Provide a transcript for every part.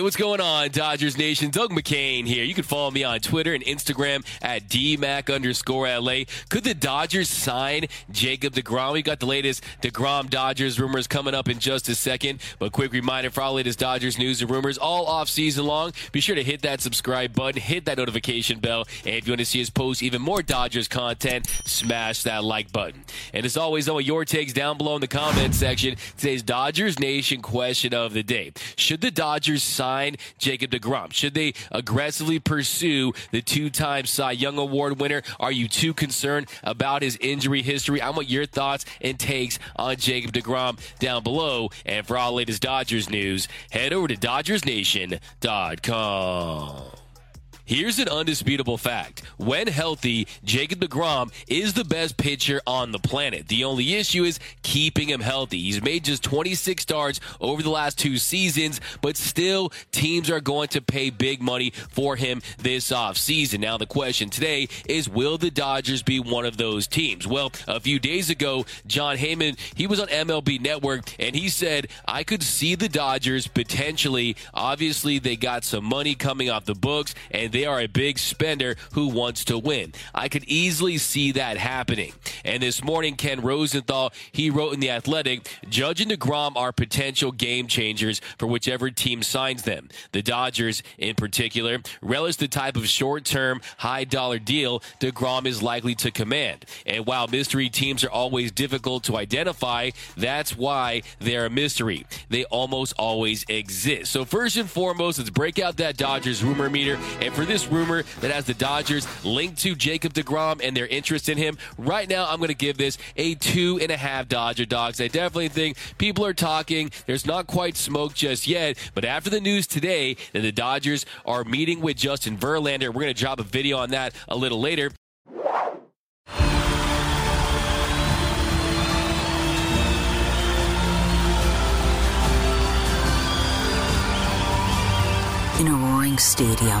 Hey, what's going on, Dodgers Nation? Doug McKain here. You can follow me on Twitter and Instagram at DMAC underscore LA. Could the Dodgers sign Jacob DeGrom? We got the latest DeGrom Dodgers rumors coming up in just a second. But quick reminder for all latest Dodgers news and rumors all off season long. Be sure to hit that subscribe button, hit that notification bell, and if you want to see us post even more Dodgers content, smash that like button. And as always, want your takes down below in the comment section. Today's Dodgers Nation question of the day. Should the Dodgers sign Jacob DeGrom? Should they aggressively pursue the two time Cy Young Award winner? Are you too concerned about his injury history? I want your thoughts and takes on Jacob DeGrom down below. And for all latest Dodgers news, head over to DodgersNation.com. Here's an undisputable fact. When healthy, Jacob DeGrom is the best pitcher on the planet. The only issue is keeping him healthy. He's made just 26 starts over the last two seasons, but still, teams are going to pay big money for him this offseason. Now, the question today is will the Dodgers be one of those teams? Well, a few days ago, Jon Heyman, he was on MLB Network, and he said, I could see the Dodgers potentially. Obviously, they got some money coming off the books, and they are a big spender who wants to win. I could easily see that happening. And this morning, Ken Rosenthal, he wrote in The Athletic, Judge and DeGrom are potential game changers for whichever team signs them. The Dodgers, in particular, relish the type of short term, high dollar deal DeGrom is likely to command. And while mystery teams are always difficult to identify, that's why they're a mystery. They almost always exist. So, first and foremost, let's break out that Dodgers rumor meter. And for this rumor that has the Dodgers linked to Jacob DeGrom and their interest in him, right now I'm going to give this a two and a half Dodger dogs. I definitely think people are talking. There's not quite smoke just yet, but after the news today that the Dodgers are meeting with Justin Verlander, we're going to drop a video on that a little later. In a roaring stadium,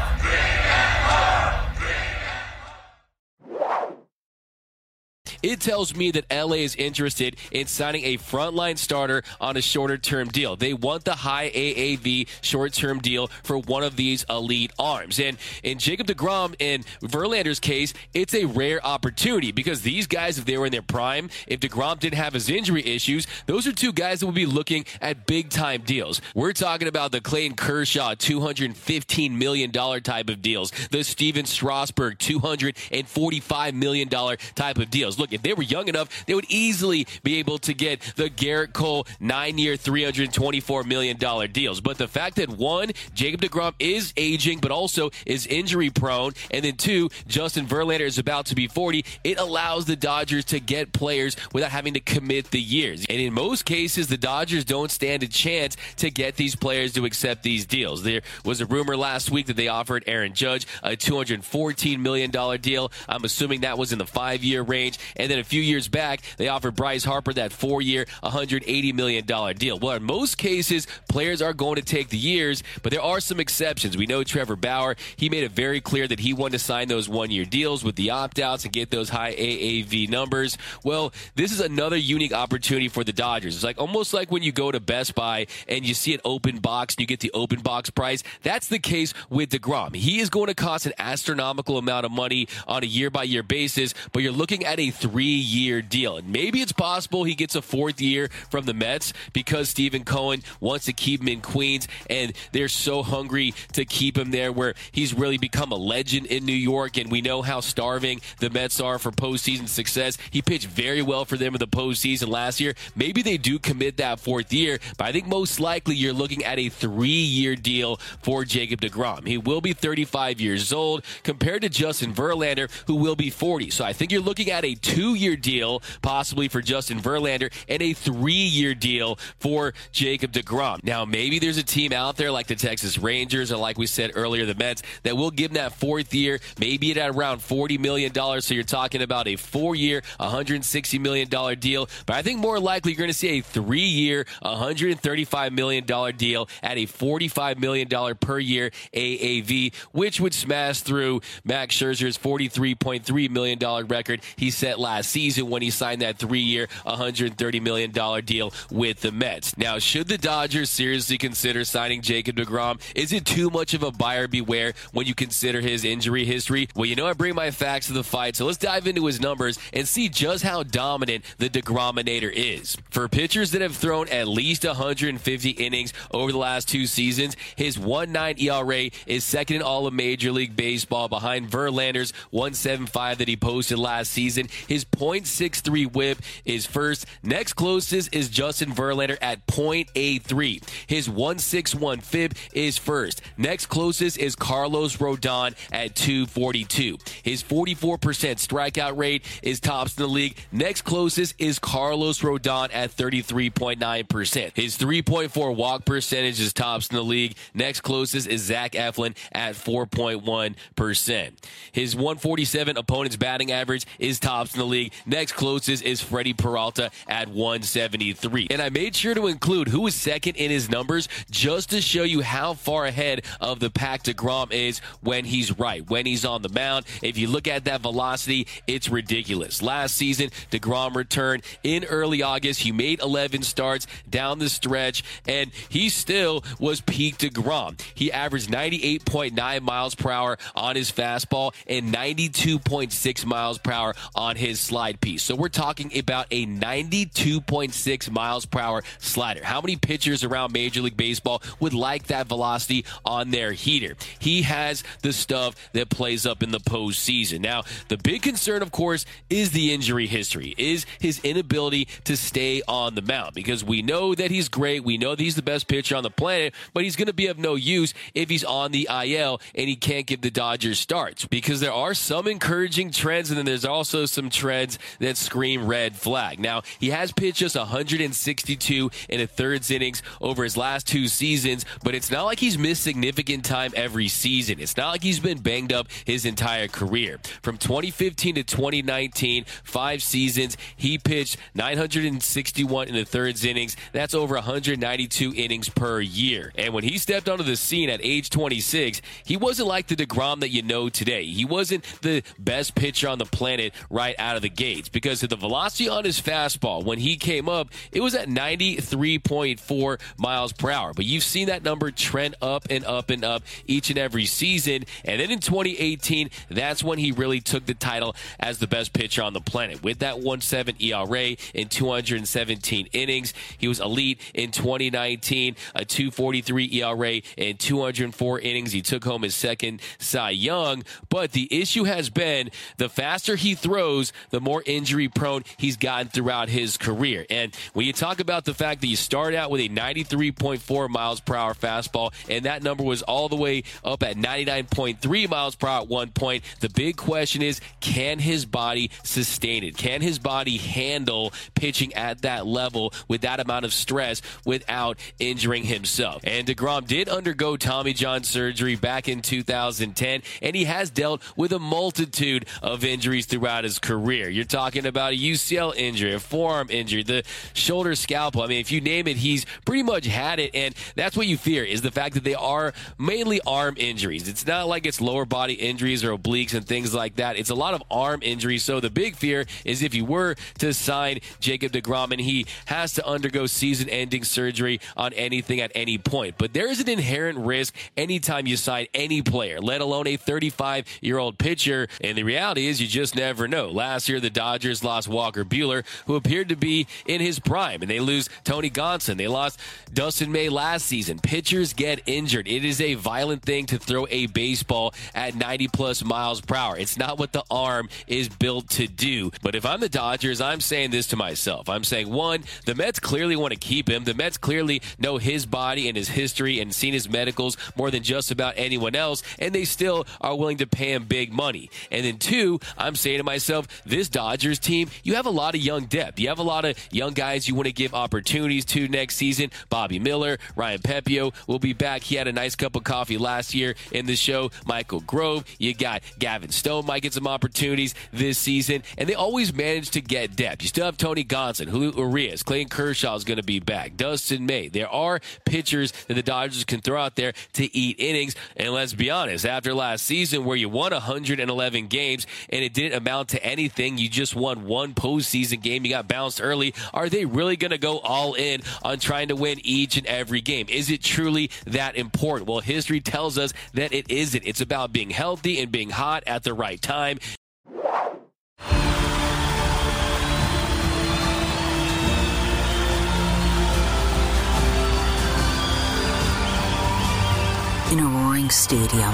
It tells me that LA is interested in signing a frontline starter on a shorter term deal. They want the high AAV short term deal for one of these elite arms. And in Jacob DeGrom and Verlander's case, it's a rare opportunity because these guys, if they were in their prime, if DeGrom didn't have his injury issues, those are two guys that would be looking at big time deals. We're talking about the Clayton Kershaw $215 million type of deals, the Stephen Strasburg $245 million type of deals. Look, if they were young enough, they would easily be able to get the Gerrit Cole nine year, $324 million deals. But the fact that one, Jacob DeGrom is aging, but also is injury prone, and then two, Justin Verlander is about to be 40, it allows the Dodgers to get players without having to commit the years. And in most cases, the Dodgers don't stand a chance to get these players to accept these deals. There was a rumor last week that they offered Aaron Judge a $214 million deal. I'm assuming that was in the five year range. And then a few years back, they offered Bryce Harper that four year, $180 million deal. Well, in most cases, players are going to take the years, but there are some exceptions. We know Trevor Bauer, he made it very clear that he wanted to sign those one year deals with the opt outs and get those high AAV numbers. Well, this is another unique opportunity for the Dodgers. It's like almost like when you go to Best Buy and you see an open box and you get the open box price. That's the case with DeGrom. He is going to cost an astronomical amount of money on a year by year basis, but you're looking at a three year deal. And maybe it's possible he gets a fourth year from the Mets because Steven Cohen wants to keep him in Queens and they're so hungry to keep him there where he's really become a legend in New York. And we know how starving the Mets are for postseason success. He pitched very well for them in the postseason last year. Maybe they do commit that fourth year, but I think most likely you're looking at a three year deal for Jacob DeGrom. He will be 35 years old compared to Justin Verlander, who will be 40. So I think you're looking at a two two year deal, possibly for Justin Verlander, and a three year deal for Jacob DeGrom. Now, maybe there's a team out there like the Texas Rangers or like we said earlier, the Mets that will give him that fourth year, maybe at around $40 million. So you're talking about a four year, $160 million deal. But I think more likely you're going to see a three year, $135 million deal at a $45 million per year AAV, which would smash through Max Scherzer's $43.3 million record he set last season when he signed that three year, $130 million deal with the Mets. Now, should the Dodgers seriously consider signing Jacob DeGrom? Is it too much of a buyer beware when you consider his injury history? Well, you know, I bring my facts to the fight, so let's dive into his numbers and see just how dominant the DeGrominator is. For pitchers that have thrown at least 150 innings over the last two seasons, his 1.9 ERA is second in all of Major League Baseball behind Verlander's 1.75 that he posted last season. His .63 WHIP is first. Next closest is Justin Verlander at .83. His 1.61 FIP is first. Next closest is Carlos Rodon at 242. His 44% strikeout rate is tops in the league. Next closest is Carlos Rodon at 33.9%. His 3.4 walk percentage is tops in the league. Next closest is Zach Eflin at 4.1%. His 147 opponent's batting average is tops in the league. Next closest is Freddie Peralta at 173. And I made sure to include who is second in his numbers just to show you how far ahead of the pack DeGrom is when he's right, when he's on the mound. If you look at that velocity, it's ridiculous. Last season, DeGrom returned in early August. He made 11 starts down the stretch, and he still was peak DeGrom. He averaged 98.9 miles per hour on his fastball and 92.6 miles per hour on his slide piece. So we're talking about a 92.6 miles per hour slider. How many pitchers around Major League Baseball would like that velocity on their heater? He has the stuff that plays up in the postseason. Now, the big concern, of course, is the injury history, is his inability to stay on the mound because we know that he's great. We know that he's the best pitcher on the planet, but he's going to be of no use if he's on the IL and he can't give the Dodgers starts because there are some encouraging trends and then there's also some trends that scream red flag. Now, he has pitched just 162 in a thirds innings over his last two seasons, but it's not like he's missed significant time every season. It's not like he's been banged up his entire career. From 2015 to 2019, five seasons, he pitched 961 in the thirds innings. That's over 192 innings per year. And when he stepped onto the scene at age 26, he wasn't like the DeGrom that you know today. He wasn't the best pitcher on the planet right out of the gates because of the velocity on his fastball when he came up, it was at 93.4 miles per hour. But you've seen that number trend up and up and up each and every season. And then in 2018, that's when he really took the title as the best pitcher on the planet. With that 1.7 ERA in 217 innings, he was elite in 2019, a 243 ERA in 204 innings. He took home his second Cy Young. But the issue has been the faster he throws, the more injury prone he's gotten throughout his career. And when you talk about the fact that you start out with a 93.4 miles per hour fastball, and that number was all the way up at 99.3 miles per hour at one point, the big question is can his body sustain it? Can his body handle pitching at that level with that amount of stress without injuring himself? And DeGrom did undergo Tommy John surgery back in 2010, and he has dealt with a multitude of injuries throughout his career. You're talking about a UCL injury, a forearm injury, the shoulder scapula. I mean, if you name it, he's pretty much had it, and that's what you fear is the fact that they are mainly arm injuries. It's not like it's lower body injuries or obliques and things like that. It's a lot of arm injuries. So the big fear is if you were to sign Jacob DeGrom and he has to undergo season-ending surgery on anything at any point. But there is an inherent risk anytime you sign any player, let alone a 35-year-old pitcher. And the reality is you just never know. Last year, the Dodgers lost Walker Buehler, who appeared to be in his prime, and they lose Tony Gonsolin. They lost Dustin May last season. Pitchers get injured. It is a violent thing to throw a baseball at 90 plus miles per hour. It's not what the arm is built to do. But if I'm the Dodgers, I'm saying this to myself. I'm saying, one, the Mets clearly want to keep him. The Mets clearly know his body and his history and seen his medicals more than just about anyone else, and they still are willing to pay him big money. And then two, I'm saying to myself, this Dodgers team, you have a lot of young depth. You have a lot of young guys you want to give opportunities to next season. Bobby Miller, Ryan Pepiot will be back. He had a nice cup of coffee last year in the show. Michael Grove, you got Gavin Stone might get some opportunities this season, and they always manage to get depth. You still have Tony Gonsolin, Julio Urias, Clayton Kershaw is going to be back, Dustin May. There are pitchers that the Dodgers can throw out there to eat innings, and let's be honest, after last season where you won 111 games and it didn't amount to anything, you just won one postseason game, you got bounced early. Are they really going to go all in on trying to win each and every game? Is it truly that important? Well, history tells us that it isn't. It's about being healthy and being hot at the right time. In a roaring stadium,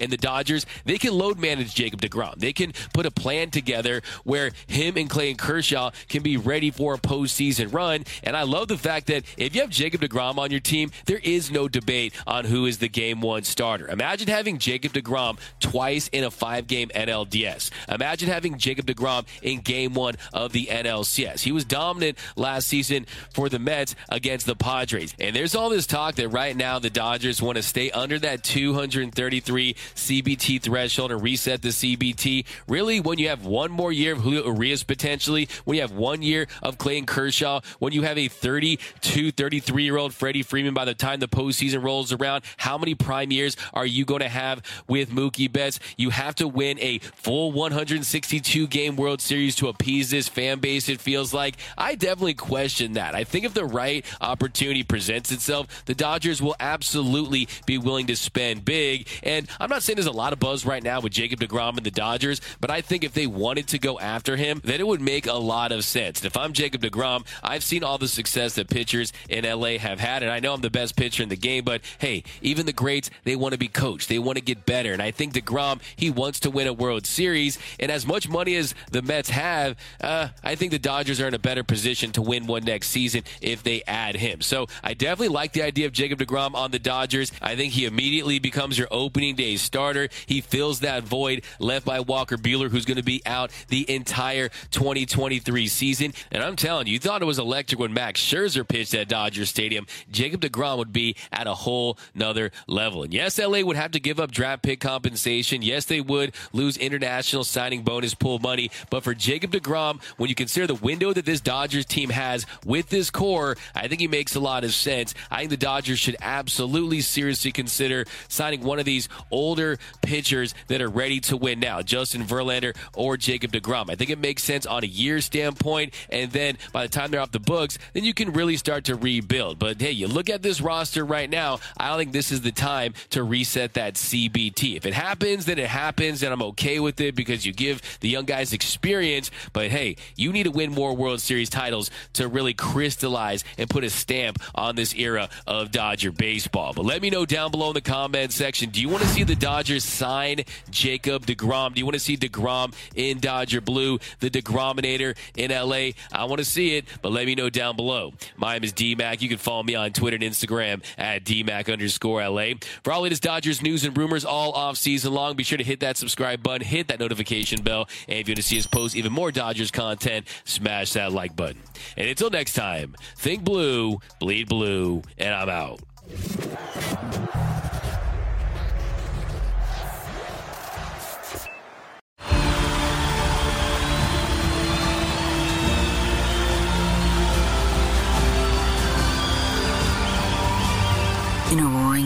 And the Dodgers, they can load manage Jacob DeGrom. They can put a plan together where him and Clayton Kershaw can be ready for a postseason run. And I love the fact that if you have Jacob DeGrom on your team, there is no debate on who is the game one starter. Imagine having Jacob DeGrom twice in a five game NLDS. Imagine having Jacob DeGrom in game one of the NLCS. He was dominant last season for the Mets against the Padres. And there's all this talk that right now the Dodgers want to stay under that 233 CBT threshold and reset the CBT. Really, when you have one more year of Julio Urias potentially, when you have one year of Clayton Kershaw, when you have a 32, 33 year old Freddie Freeman by the time the postseason rolls around, how many prime years are you going to have with Mookie Betts? You have to win a full 162 game World Series to appease this fan base, it feels like. I definitely question that. I think if the right opportunity presents itself, the Dodgers will absolutely be willing to spend big. And I'm not not saying there's a lot of buzz right now with Jacob DeGrom and the Dodgers, but I think if they wanted to go after him, then it would make a lot of sense. And if I'm Jacob DeGrom, I've seen all the success that pitchers in LA have had, and I know I'm the best pitcher in the game, but hey, even the greats, they want to be coached. They want to get better. And I think DeGrom, he wants to win a World Series. And as much money as the Mets have, uh, I think the Dodgers are in a better position to win one next season if they add him. So I definitely like the idea of Jacob DeGrom on the Dodgers. I think he immediately becomes your opening day starter. He fills that void left by Walker Buehler, who's going to be out the entire 2023 season. And I'm telling you, you thought it was electric when Max Scherzer pitched at Dodger Stadium. Jacob DeGrom would be at a whole nother level. And yes, LA would have to give up draft pick compensation. Yes, they would lose international signing bonus pool money. But for Jacob DeGrom, when you consider the window that this Dodgers team has with this core, I think he makes a lot of sense. I think the Dodgers should absolutely seriously consider signing one of these older older pitchers that are ready to win now, Justin Verlander or Jacob DeGrom. I think it makes sense on a year standpoint, and then by the time they're off the books, then you can really start to rebuild. But hey, you look at this roster right now, I don't think this is the time to reset that CBT. If it happens, then it happens, and I'm okay with it because you give the young guys experience. But hey, you need to win more World Series titles to really crystallize and put a stamp on this era of Dodger baseball. But let me know down below in the comment section do you want to see the Dodgers sign Jacob DeGrom? Do you want to see DeGrom in Dodger Blue, the DeGrominator in LA? I want to see it, but let me know down below. My name is DMAC. You can follow me on Twitter and Instagram at DMAC underscore LA. For all latest Dodgers news and rumors all off season long, be sure to hit that subscribe button, hit that notification bell, and if you want to see us post even more Dodgers content, smash that like button. And until next time, think blue, bleed blue, and I'm out.